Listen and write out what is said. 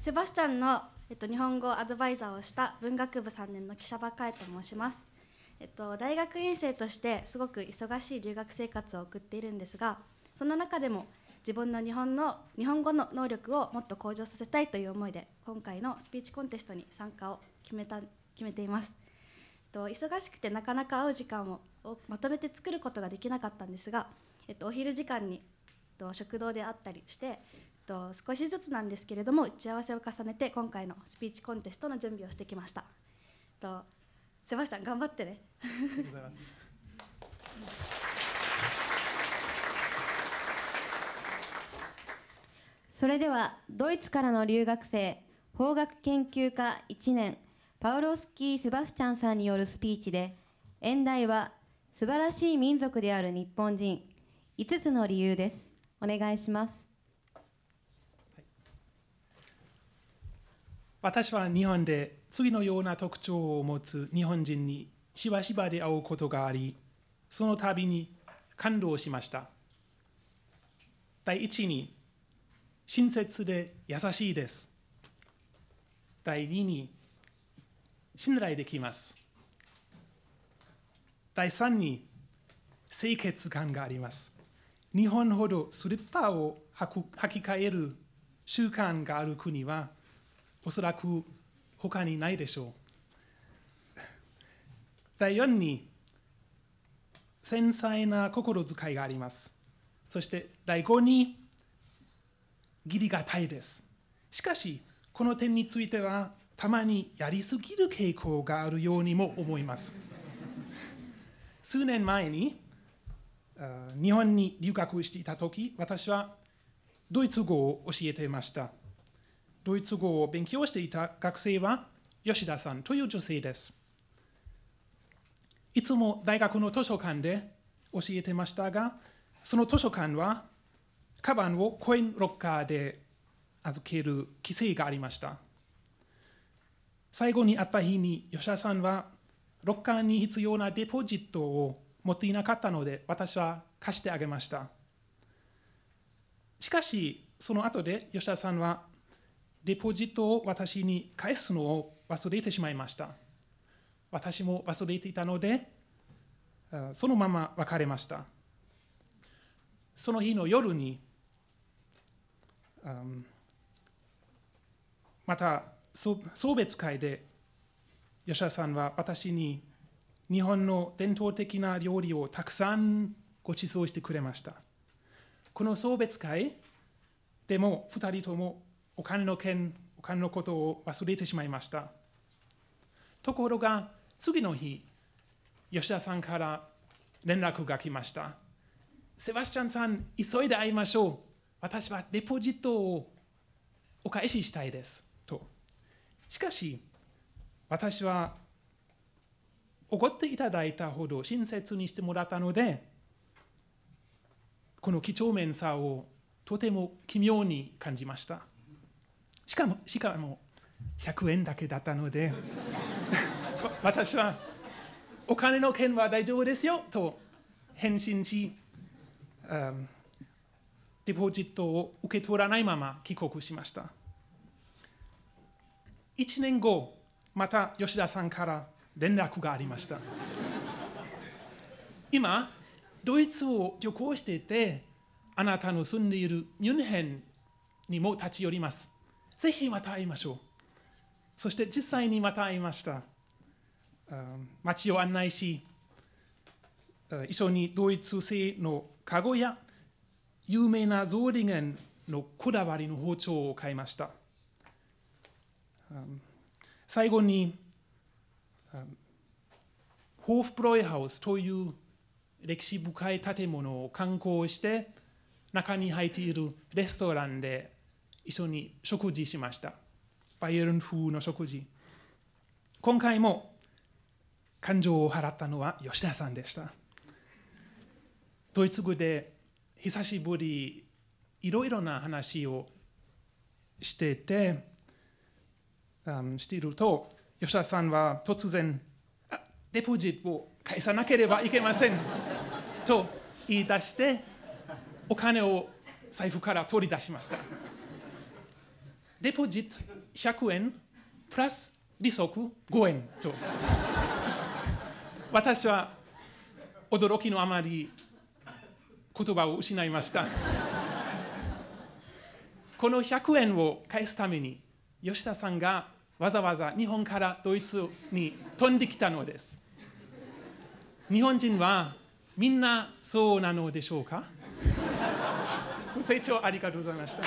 セバスチャンの、えっと、日本語アドバイザーをした文学部3年の記者ばかえと申します、えっと、大学院生としてすごく忙しい留学生活を送っているんですがその中でも自分の日本の日本語の能力をもっと向上させたいという思いで今回のスピーチコンテストに参加を決めた決めています、えっと、忙しくてなかなか会う時間をまとめて作ることができなかったんですが、えっと、お昼時間に、食堂であったりしてと少しずつなんですけれども打ち合わせを重ねて今回のスピーチコンテストの準備をしてきました。とセバスチャン頑張ってね。それではドイツからの留学生法学研究科1年パウロスキー・セバスチャンさんによるスピーチで演題は素晴らしい民族である日本人5つの理由ですお願いします私は日本で次のような特徴を持つ日本人にしばしばで会うことがあり、その度に感動しました。第一に、親切で優しいです。第二に、信頼できます。第三に、清潔感があります。日本ほどスリッパを履き替える習慣がある国は、おそらく他にないでしょう。第4に、繊細な心遣いがあります。そして第5に、義理がたいです。しかし、この点については、たまにやりすぎる傾向があるようにも思います。数年前に、日本に留学していたとき、私はドイツ語を教えていました。ドイツ語を勉強していた学生は吉田さんという女性です。いつも大学の図書館で教えてましたが、その図書館は、カバンをコインロッカーで預ける規制がありました。最後に会った日に吉田さんは、ロッカーに必要なデポジットを持っていなかったので、私は貸してあげました。しかし、その後で吉田さんはデポジットを私に返すのを忘れてしまいました。私も忘れていたので、そのまま別れました。その日の夜に、また送別会で吉田さんは私に日本の伝統的な料理をたくさんご馳走してくれました。この送別会でも2人ともお金の件、お金のことを忘れてしまいました。ところが、次の日、吉田さんから連絡が来ました。セバスチャンさん、急いで会いましょう。私はデポジットをお返ししたいです。と。しかし、私は怒っていただいたほど親切にしてもらったので、この几帳面さをとても奇妙に感じました。しかもしかも100円だけだったので 私はお金の件は大丈夫ですよと返信し、うん、デポジットを受け取らないまま帰国しました。1年後また吉田さんから連絡がありました。今ドイツを旅行していてあなたの住んでいるミュンヘンにも立ち寄ります。ぜひまた会いましょう。そして実際にまた会いました。街を案内し、一緒にドイツ製のカゴや有名なゾーリゲンのこだわりの包丁を買いました。最後に、ホーフプロイハウスという歴史深い建物を観光して中に入っているレストランで一緒に食事しました。バイエルン風の食事。今回も感情を払ったのは吉田さんでした。ドイツ語で久しぶりいろいろな話をしてて、していると、吉田さんは突然、デポジットを返さなければいけませんと言い出して、お金を財布から取り出しました。デポジット100円プラス利息5円と私は驚きのあまり言葉を失いました。この100円を返すために吉田さんがわざわざ日本からドイツに飛んできたのです。日本人はみんなそうなのでしょうか？ご清聴ありがとうございました。